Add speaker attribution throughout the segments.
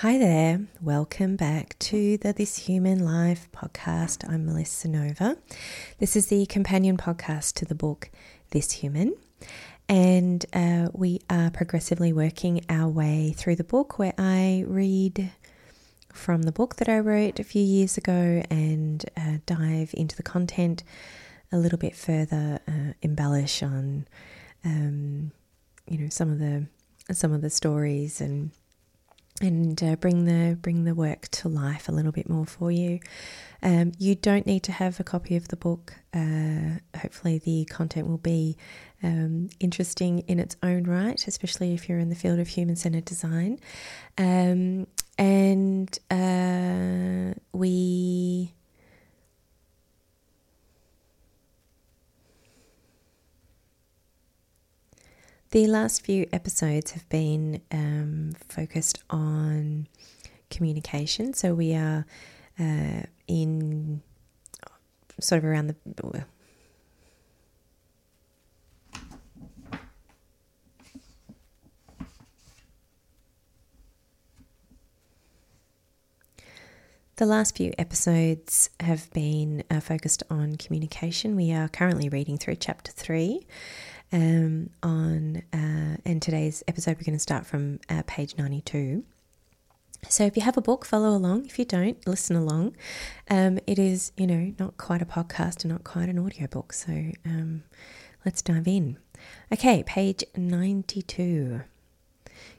Speaker 1: Hi there, welcome back to the This Human Life podcast. I'm Melissa Nova. This is the companion podcast to the book This Human, and uh, we are progressively working our way through the book where I read from the book that I wrote a few years ago and uh, dive into the content a little bit further, uh, embellish on, um, you know, some of the some of the stories and and uh, bring the bring the work to life a little bit more for you. Um, you don't need to have a copy of the book. Uh, hopefully, the content will be um, interesting in its own right, especially if you're in the field of human centered design. Um, and uh, we The last few episodes have been um, focused on communication. So we are uh, in sort of around the. The last few episodes have been uh, focused on communication. We are currently reading through chapter three um, on, uh, in today's episode, we're going to start from uh, page 92. So if you have a book, follow along. If you don't, listen along. Um, it is, you know, not quite a podcast and not quite an audiobook. So um, let's dive in. Okay, page 92.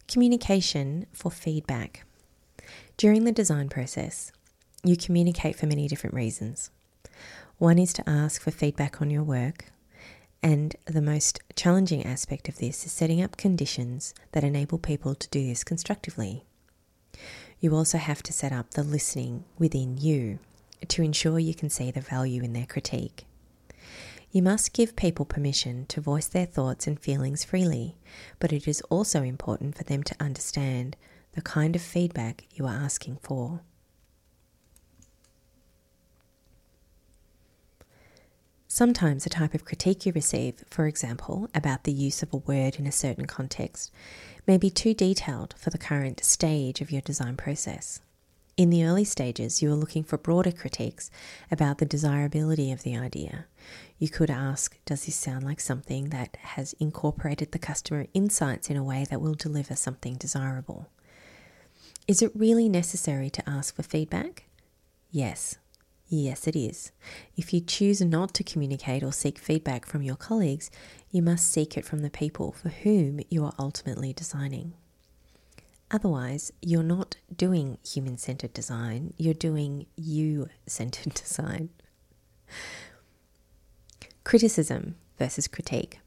Speaker 1: Communication for feedback. During the design process, you communicate for many different reasons. One is to ask for feedback on your work, and the most challenging aspect of this is setting up conditions that enable people to do this constructively. You also have to set up the listening within you to ensure you can see the value in their critique. You must give people permission to voice their thoughts and feelings freely, but it is also important for them to understand the kind of feedback you are asking for. Sometimes a type of critique you receive, for example, about the use of a word in a certain context, may be too detailed for the current stage of your design process. In the early stages, you are looking for broader critiques about the desirability of the idea. You could ask Does this sound like something that has incorporated the customer insights in a way that will deliver something desirable? Is it really necessary to ask for feedback? Yes, Yes, it is. If you choose not to communicate or seek feedback from your colleagues, you must seek it from the people for whom you are ultimately designing. Otherwise, you're not doing human centered design, you're doing you centered design. Criticism versus critique.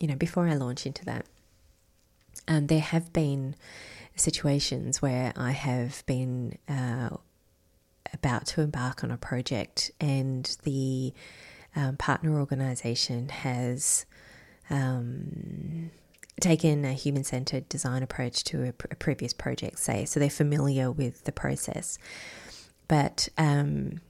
Speaker 1: You know, before I launch into that, um, there have been situations where I have been uh, about to embark on a project, and the um, partner organization has um, taken a human centered design approach to a, a, previous project, say, so they're familiar with the process, but um,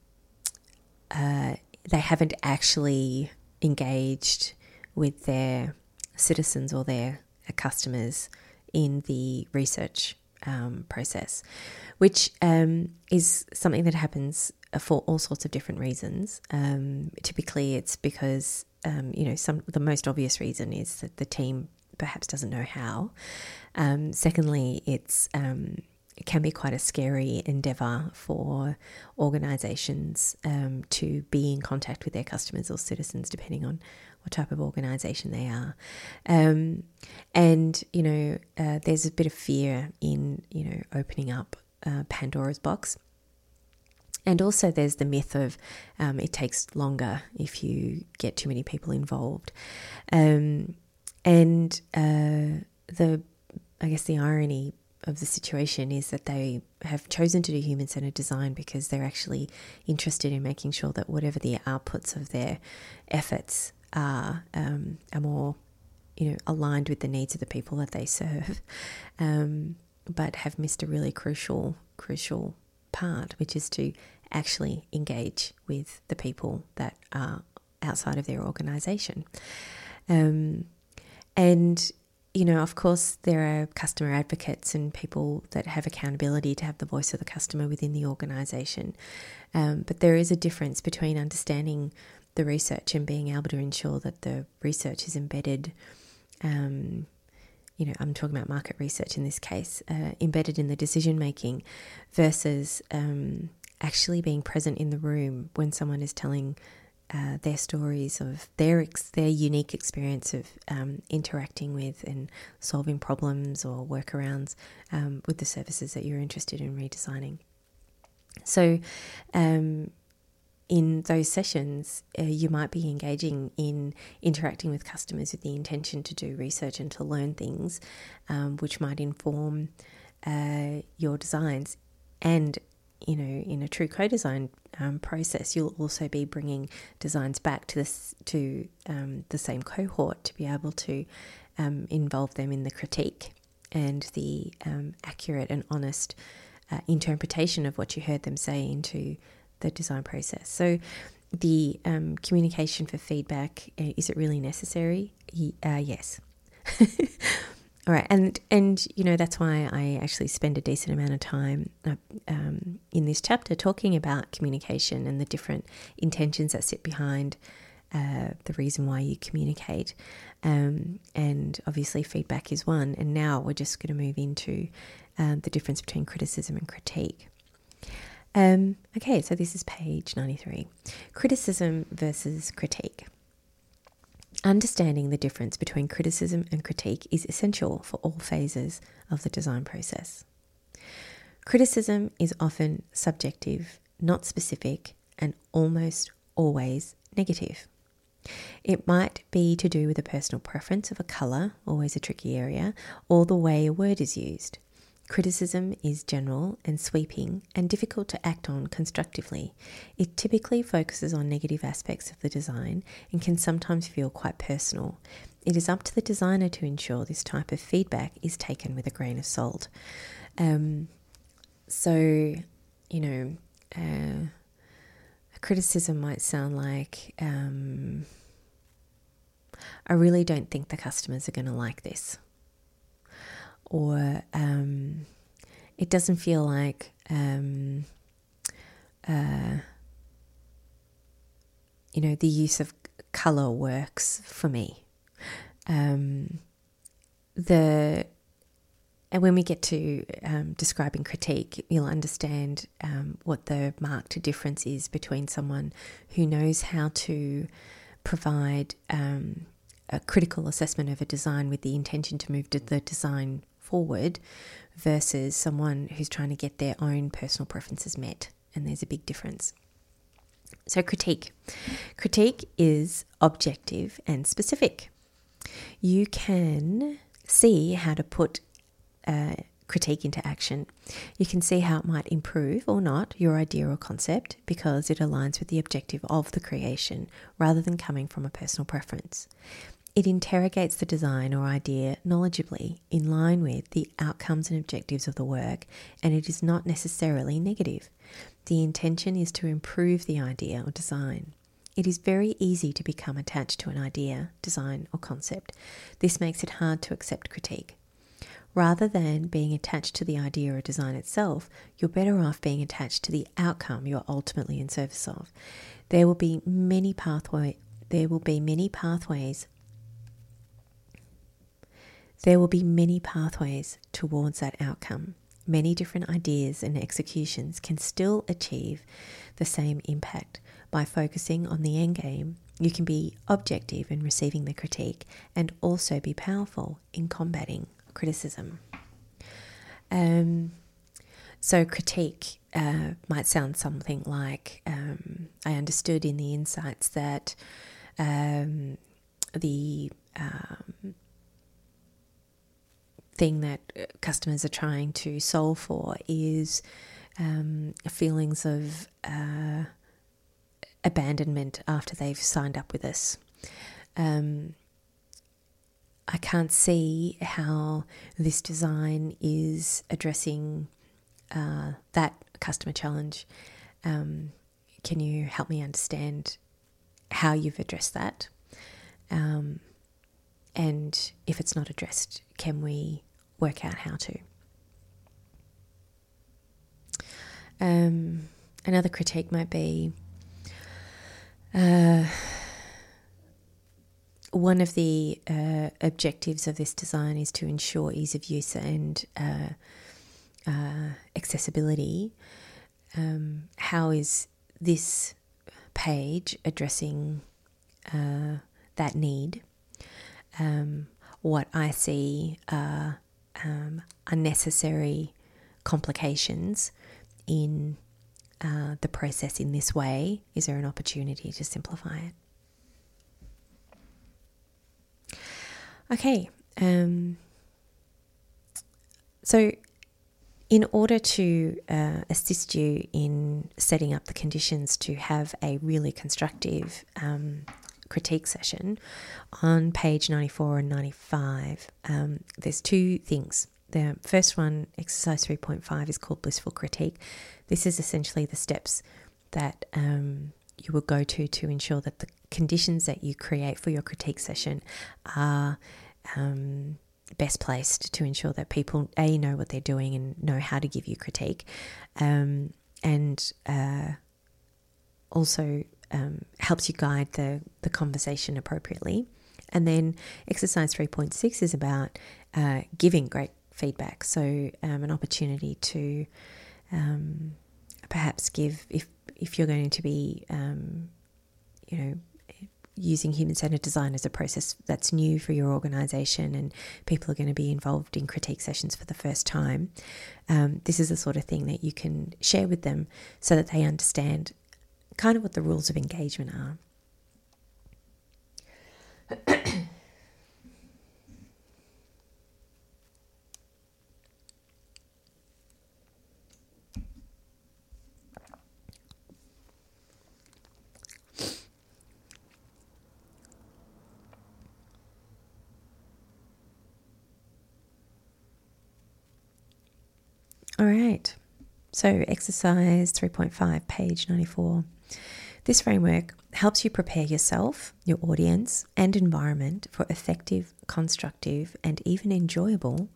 Speaker 1: uh, they haven't actually engaged with their citizens or their customers in the research um, process, which um, is something that happens for all sorts of different reasons. Um, typically, it's because um, you know some the most obvious reason is that the team perhaps doesn't know how. Um, secondly, it's um, it can be quite a scary endeavor for organizations to be in contact with their customers or citizens, depending on what type of organization they are. Um, and, you know, uh, there's a bit of fear in, you know, opening up uh, Pandora's box. And also, there's the myth of um, it takes longer if you get too many people involved. Um, and uh, the, I guess, the irony of the situation is that they have chosen to do human centered design because they're actually interested in making sure that whatever the outputs of their efforts are, um, are more, you know, aligned with the needs of the people that they serve, um, but have missed a really crucial, crucial part, which is to actually engage with the people that are outside of their organization. Um, and you know, of course, there are customer advocates and people that have accountability to have the voice of the customer within the organisation. Um, but there is a difference between understanding the research and being able to ensure that the research is embedded. Um, you know, I'm talking about market research in this case, uh, embedded in the decision making versus um, actually being present in the room when someone is telling uh, their stories of their ex- their unique experience of um, interacting with and solving problems or workarounds um, with the services that you're interested in redesigning. So, um, in those sessions, uh, you might be engaging in interacting with customers with the intention to do research and to learn things, um, which might inform uh, your designs. And you know, in a true co-design um, process, you'll also be bringing designs back to this to um, the same cohort to be able to um, involve them in the critique and the um, accurate and honest uh, interpretation of what you heard them say into the design process. So, the um, communication for feedback uh, is it really necessary? Uh, yes. All right, and and you know that's why I actually spend a decent amount of time uh, um, in this chapter talking about communication and the different intentions that sit behind uh, the reason why you communicate. Um, and obviously, feedback is one. And now we're just going to move into um, the difference between criticism and critique. Um, okay, so this is page 93 criticism versus critique. Understanding the difference between criticism and critique is essential for all phases of the design process. Criticism is often subjective, not specific, and almost always negative. It might be to do with a personal preference of a colour, always a tricky area, or the way a word is used. Criticism is general and sweeping and difficult to act on constructively. It typically focuses on negative aspects of the design and can sometimes feel quite personal. It is up to the designer to ensure this type of feedback is taken with a grain of salt. Um, so, you know, uh, a criticism might sound like, um, I really don't think the customers are going to like this or um, it doesn't feel like um, uh, you know the use of color works for me. Um, the and when we get to um, describing critique, you'll understand um, what the marked difference is between someone who knows how to provide um, a critical assessment of a design with the intention to move to the design forward versus someone who's trying to get their own personal preferences met. And there's a big difference. So, critique. Critique is objective and specific. You can see how to put uh, critique into action. You can see how it might improve or not your idea or concept because it aligns with the objective of the creation rather than coming from a personal preference. It interrogates the design or idea knowledgeably in line with the outcomes and objectives of the work, and it is not necessarily negative. The intention is to improve the idea or design. It is very easy to become attached to an idea, design, or concept. This makes it hard to accept critique. Rather than being attached to the idea or design itself, you're better off being attached to the outcome you're ultimately in service of. There will be many pathway there will be many pathways there will be many pathways towards that outcome. Many different ideas and executions can still achieve the same impact by focusing on the end game. You can be objective in receiving the critique and also be powerful in combating criticism. Um, so, critique uh, might sound something like um, I understood in the insights that um, the um, thing that uh, customers are trying to solve for is um, feelings of uh, abandonment after they've signed up with us. Um, I can't see how this design is addressing uh, that customer challenge. Um, can you help me understand how you've addressed that? Um, and if it's not addressed, can we work out how to? Um, another critique might be uh, one of the uh, objectives of this design is to ensure ease of use and uh, uh accessibility. Um, how is this page addressing uh, that need? Um, what I see are um, unnecessary complications in uh, the process in this way? Is there an opportunity to simplify it? Okay, um, so in order to uh, assist you in setting up the conditions to have a really constructive um, critique session, on page 94 and 95, um, there's two things. The first one, exercise 3.5, is called blissful critique. This is essentially the steps that um, you will go to to ensure that the conditions that you create for your critique session are um, best placed to ensure that people a know what they're doing and know how to give you critique, um, and uh, also um, helps you guide the the conversation appropriately. And then exercise three point six is about uh, giving great feedback. So um, an opportunity to um, perhaps give if if you're going to be um, you know using human centered design as a process that's new for your organization and people are going to be involved in critique sessions for the first time, um, this is the sort of thing that you can share with them so that they understand kind of what the rules of engagement are. All right. So, exercise 3.5, page 94. This framework helps you prepare yourself, your audience, and environment for effective, constructive, and even enjoyable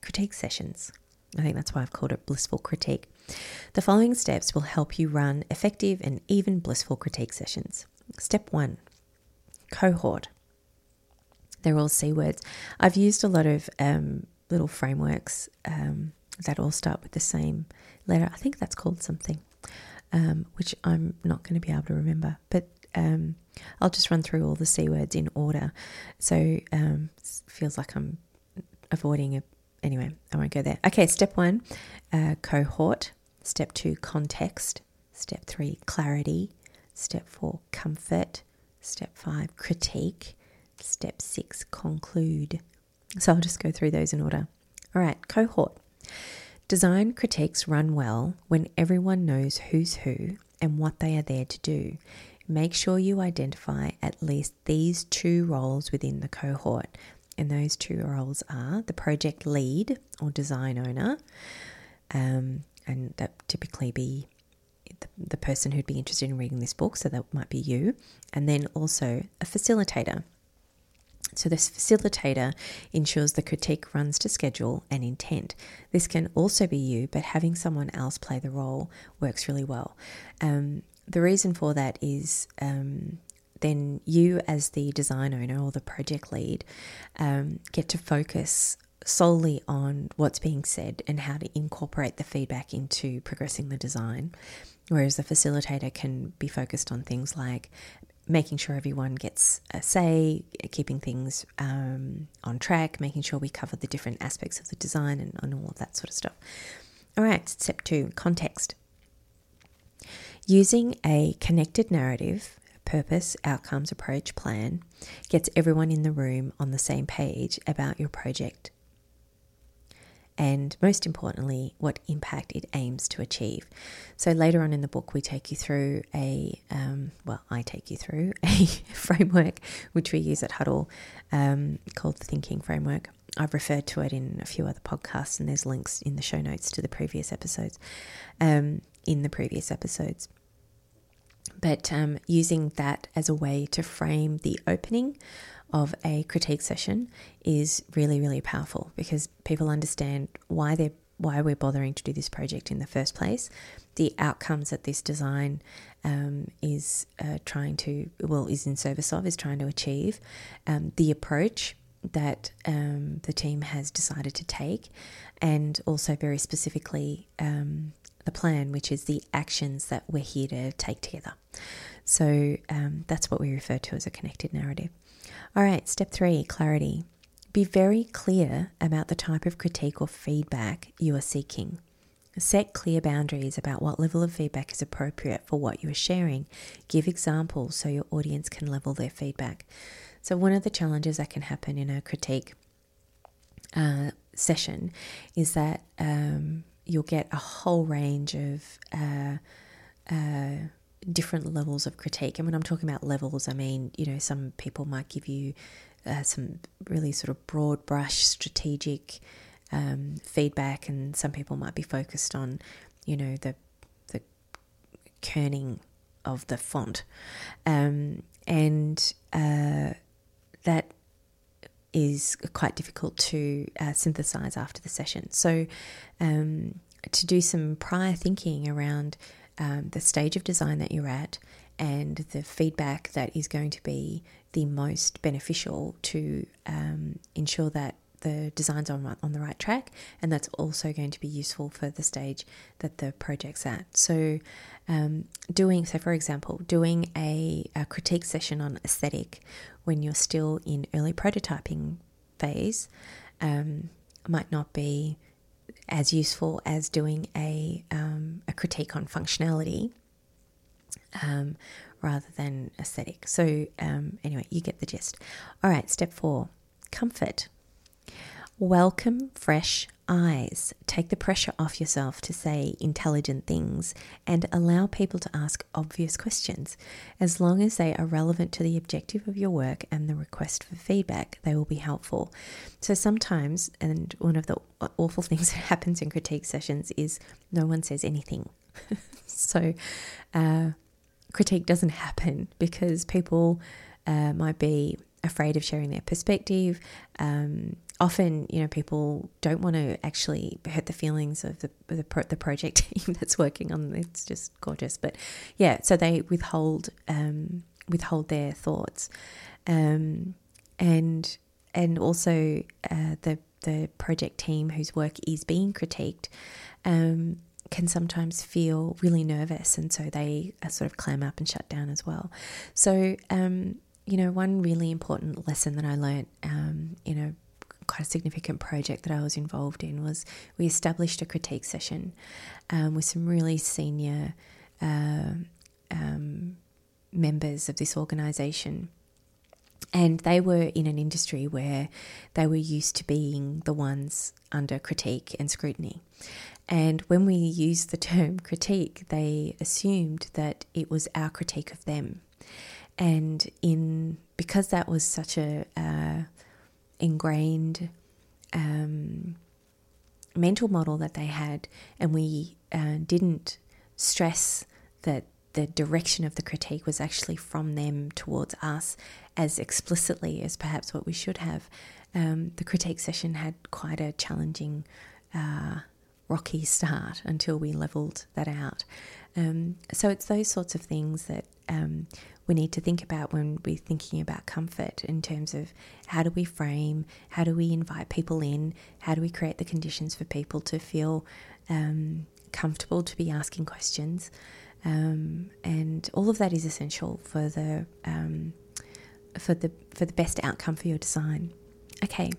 Speaker 1: critique sessions. I think that's why I've called it blissful critique. The following steps will help you run effective and even blissful critique sessions. Step one cohort. They're all C words. I've used a lot of um, little frameworks. Um, that all start with the same letter. I think that's called something, um, which I'm not going to be able to remember. But um, I'll just run through all the C words in order. So um, feels like I'm avoiding it. Anyway, I won't go there. Okay, step one, uh, cohort. Step two, context. Step three, clarity. Step four, comfort. Step five, critique. Step six, conclude. So I'll just go through those in order. All right, cohort. Design critiques run well when everyone knows who's who and what they are there to do. Make sure you identify at least these two roles within the cohort. And those two roles are the project lead or design owner, um, and that typically be the, the person who'd be interested in reading this book, so that might be you, and then also a facilitator. So, this facilitator ensures the critique runs to schedule and intent. This can also be you, but having someone else play the role works really well. Um, the reason for that is um, then you, as the design owner or the project lead, um, get to focus solely on what's being said and how to incorporate the feedback into progressing the design. Whereas the facilitator can be focused on things like making sure everyone gets a say, keeping things um, on track, making sure we cover the different aspects of the design and, and all of that sort of stuff. All right, step two context. Using a connected narrative, purpose, outcomes, approach, plan gets everyone in the room on the same page about your project and most importantly, what impact it aims to achieve. So later on in the book, we take you through a, um, well, I take you through a framework which we use at Huddle um, called the Thinking Framework. I've referred to it in a few other podcasts, and there's links in the show notes to the previous episodes. Um, in the previous episodes. But um, using that as a way to frame the opening of a critique session is really, really powerful because people understand why they're why we're bothering to do this project in the first place, the outcomes that this design um, is uh, trying to, well, is in service of, is trying to achieve, um, the approach that um, the team has decided to take, and also very specifically um, the plan, which is the actions that we're here to take together. So um, that's what we refer to as a connected narrative. All right, step three clarity. Be very clear about the type of critique or feedback you are seeking. Set clear boundaries about what level of feedback is appropriate for what you are sharing. Give examples so your audience can level their feedback. So, one of the challenges that can happen in a critique uh, session is that um, you'll get a whole range of uh, uh, different levels of critique. And when I'm talking about levels, I mean, you know, some people might give you uh, some really sort of broad brush strategic um, feedback, and some people might be focused on, you know, the the kerning of the font, um, and uh, that is quite difficult to uh, synthesize after the session. So, um, to do some prior thinking around um, the stage of design that you're at and the feedback that is going to be the most beneficial to um, ensure that the design's on, on the right track, and that's also going to be useful for the stage that the project's at. So, um, doing so, for example, doing a, a critique session on aesthetic when you're still in early prototyping phase um, might not be as useful as doing a, um, a critique on functionality um, rather than aesthetic. So, um, anyway, you get the gist. All right, step four comfort. Welcome fresh eyes. Take the pressure off yourself to say intelligent things and allow people to ask obvious questions. As long as they are relevant to the objective of your work and the request for feedback, they will be helpful. So sometimes, and one of the awful things that happens in critique sessions is no one says anything. so, uh, critique doesn't happen because people uh, might be afraid of sharing their perspective. Um, often, you know, people don't want to actually hurt the feelings of the the, pro- the project team that's working on. It's just gorgeous, but yeah, so they withhold um, withhold their thoughts, um, and and also uh, the the project team whose work is being critiqued. Um, can sometimes feel really nervous, and so they sort of clam up and shut down as well. So, um, you know, one really important lesson that I learned um, in a quite a significant project that I was involved in was we established a critique session um, with some really senior uh, um, members of this organisation. And they were in an industry where they were used to being the ones under critique and scrutiny. And when we used the term critique, they assumed that it was our critique of them. And in because that was such a uh, ingrained um, mental model that they had, and we uh, didn't stress that the direction of the critique was actually from them towards us as explicitly as perhaps what we should have. Um, the critique session had quite a challenging, uh, rocky start until we leveled that out. Um, so it's those sorts of things that um, we need to think about when we're thinking about comfort in terms of how do we frame, how do we invite people in, how do we create the conditions for people to feel um, comfortable to be asking questions. Um, and all of that is essential for the um, for the for the best outcome for your design. Okay,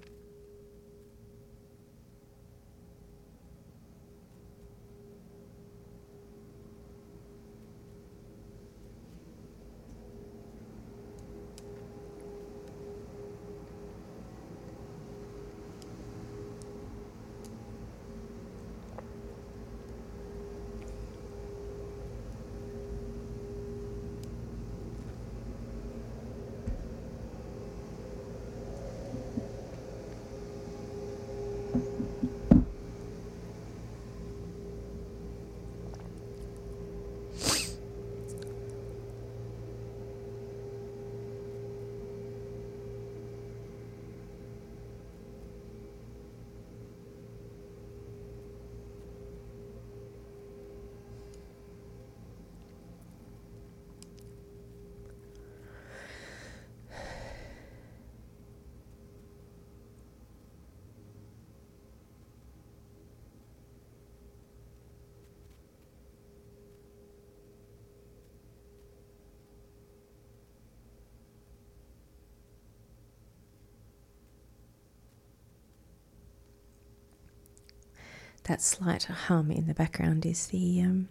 Speaker 1: that slight hum in the background is the um,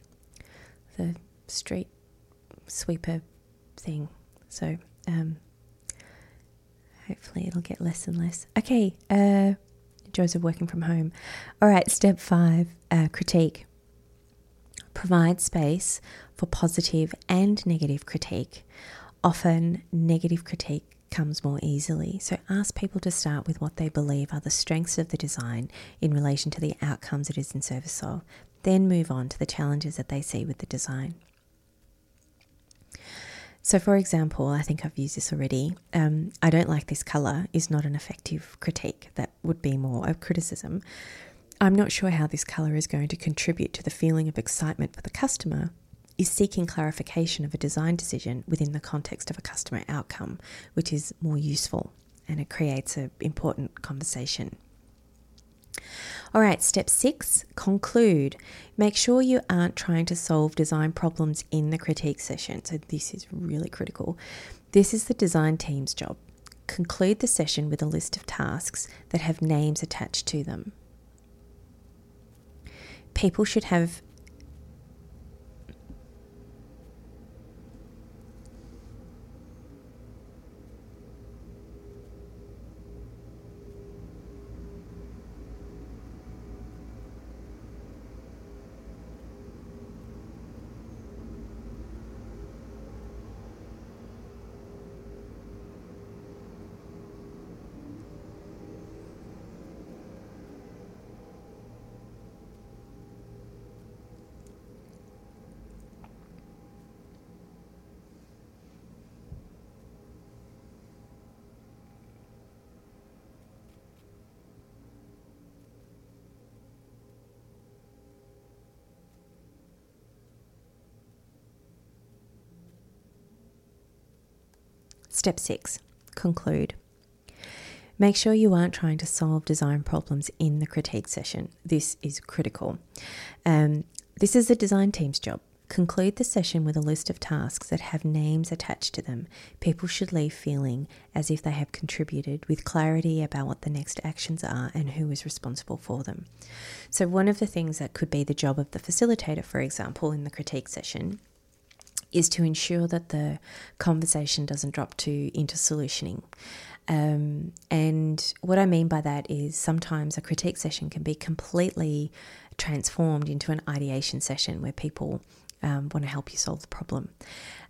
Speaker 1: the street sweeper thing. So um, hopefully it'll get less and less. Okay, uh, Joseph working from home. All right, step five uh, critique. Provide space for positive and negative critique. Often, negative critique comes more easily. So ask people to start with what they believe are the strengths of the design in relation to the outcomes it is in service of, then move on to the challenges that they see with the design. So, for example, I think I've used this already. Um, I don't like this colour is not an effective critique. That would be more a criticism. I'm not sure how this colour is going to contribute to the feeling of excitement for the customer, is seeking clarification of a design decision within the context of a customer outcome, which is more useful and it creates an important conversation. All right, step six conclude. Make sure you aren't trying to solve design problems in the critique session. So, this is really critical. This is the design team's job. Conclude the session with a list of tasks that have names attached to them. People should have Step six conclude. Make sure you aren't trying to solve design problems in the critique session. This is critical. Um, this is the design team's job. Conclude the session with a list of tasks that have names attached to them. People should leave feeling as if they have contributed with clarity about what the next actions are and who is responsible for them. So, one of the things that could be the job of the facilitator, for example, in the critique session, is to ensure that the conversation doesn't drop to into solutioning. Um, and what I mean by that is sometimes a critique session can be completely transformed into an ideation session where people um, want to help you solve the problem.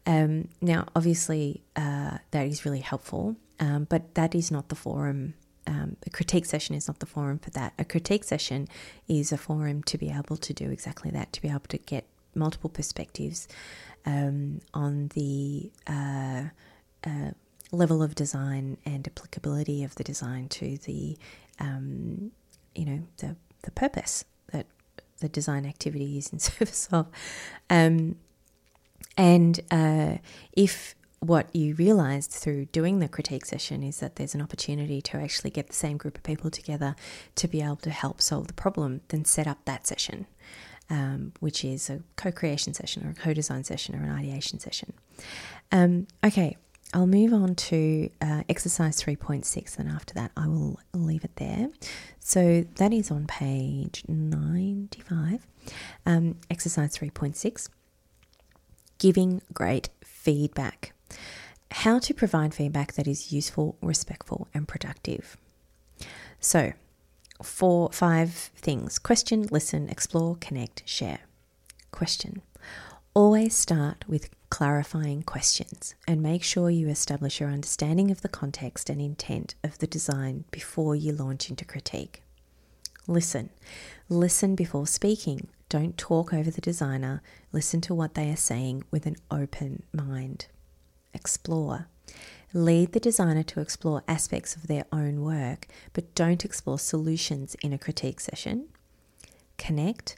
Speaker 1: Um, now, obviously, uh, that is really helpful, um, but that is not the forum. Um, a critique session is not the forum for that. A critique session is a forum to be able to do exactly that, to be able to get multiple perspectives um, on the uh, uh, level of design and applicability of the design to the um, you know the the purpose that the design activity is in service of. Um, and uh, if what you realized through doing the critique session is that there's an opportunity to actually get the same group of people together to be able to help solve the problem, then set up that session um, which is a co creation session or a co design session or an ideation session. Um, okay, I'll move on to uh, exercise 3.6, and after that, I will leave it there. So that is on page 95. Um, exercise 3.6 Giving great feedback. How to provide feedback that is useful, respectful, and productive. So, four, five things question, listen, explore, connect, share. Question. Always start with clarifying questions and make sure you establish your understanding of the context and intent of the design before you launch into critique. Listen. Listen before speaking. Don't talk over the designer. Listen to what they are saying with an open mind. Explore. Lead the designer to explore aspects of their own work, but don't explore solutions in a critique session. Connect.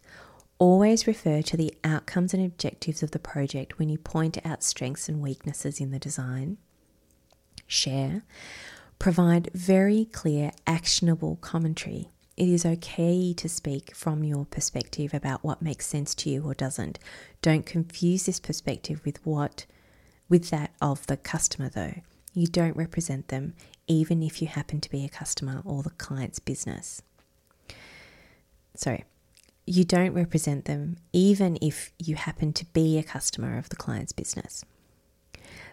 Speaker 1: Always refer to the outcomes and objectives of the project when you point out strengths and weaknesses in the design. Share. Provide very clear, actionable commentary. It is okay to speak from your perspective about what makes sense to you or doesn't. Don't confuse this perspective with what with that of the customer though. You don't represent them, even if you happen to be a customer or the client's business. Sorry, you don't represent them, even if you happen to be a customer of the client's business.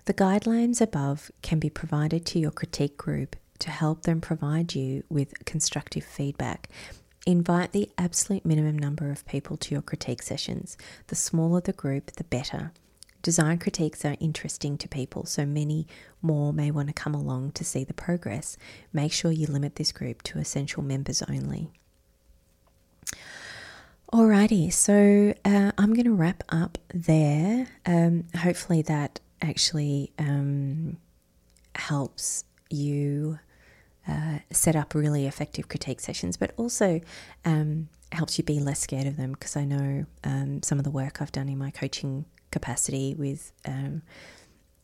Speaker 1: The guidelines above can be provided to your critique group to help them provide you with constructive feedback. Invite the absolute minimum number of people to your critique sessions. The smaller the group, the better. Design critiques are interesting to people, so many more may want to come along to see the progress. Make sure you limit this group to essential members only. Alrighty, so uh, I'm going to wrap up there. Um, hopefully, that actually um, helps you uh, set up really effective critique sessions, but also um, helps you be less scared of them because I know um, some of the work I've done in my coaching capacity with, um,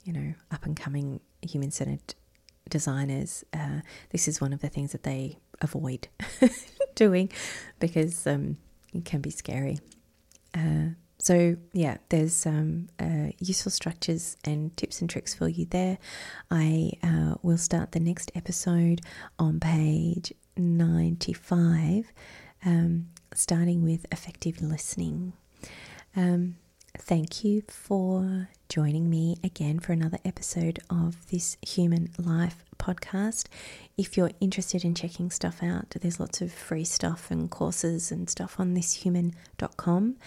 Speaker 1: you know, up and coming human centered designers. Uh, this is one of the things that they avoid doing because um, it can be scary. Uh, so, yeah, there's um, uh, useful structures and tips and tricks for you there. I uh, will start the next episode on page 95, um, starting with effective listening. Um, thank you for joining me again for another episode of this Human Life podcast. If you're interested in checking stuff out, there's lots of free stuff and courses and stuff on thishuman.com.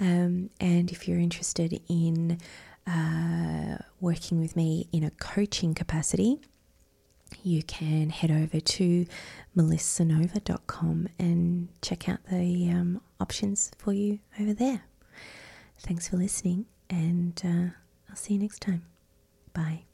Speaker 1: Um, and if you're interested in uh, working with me in a coaching capacity, you can head over to melissanova.com and check out the um, options for you over there. Thanks for listening, and uh, I'll see you next time. Bye.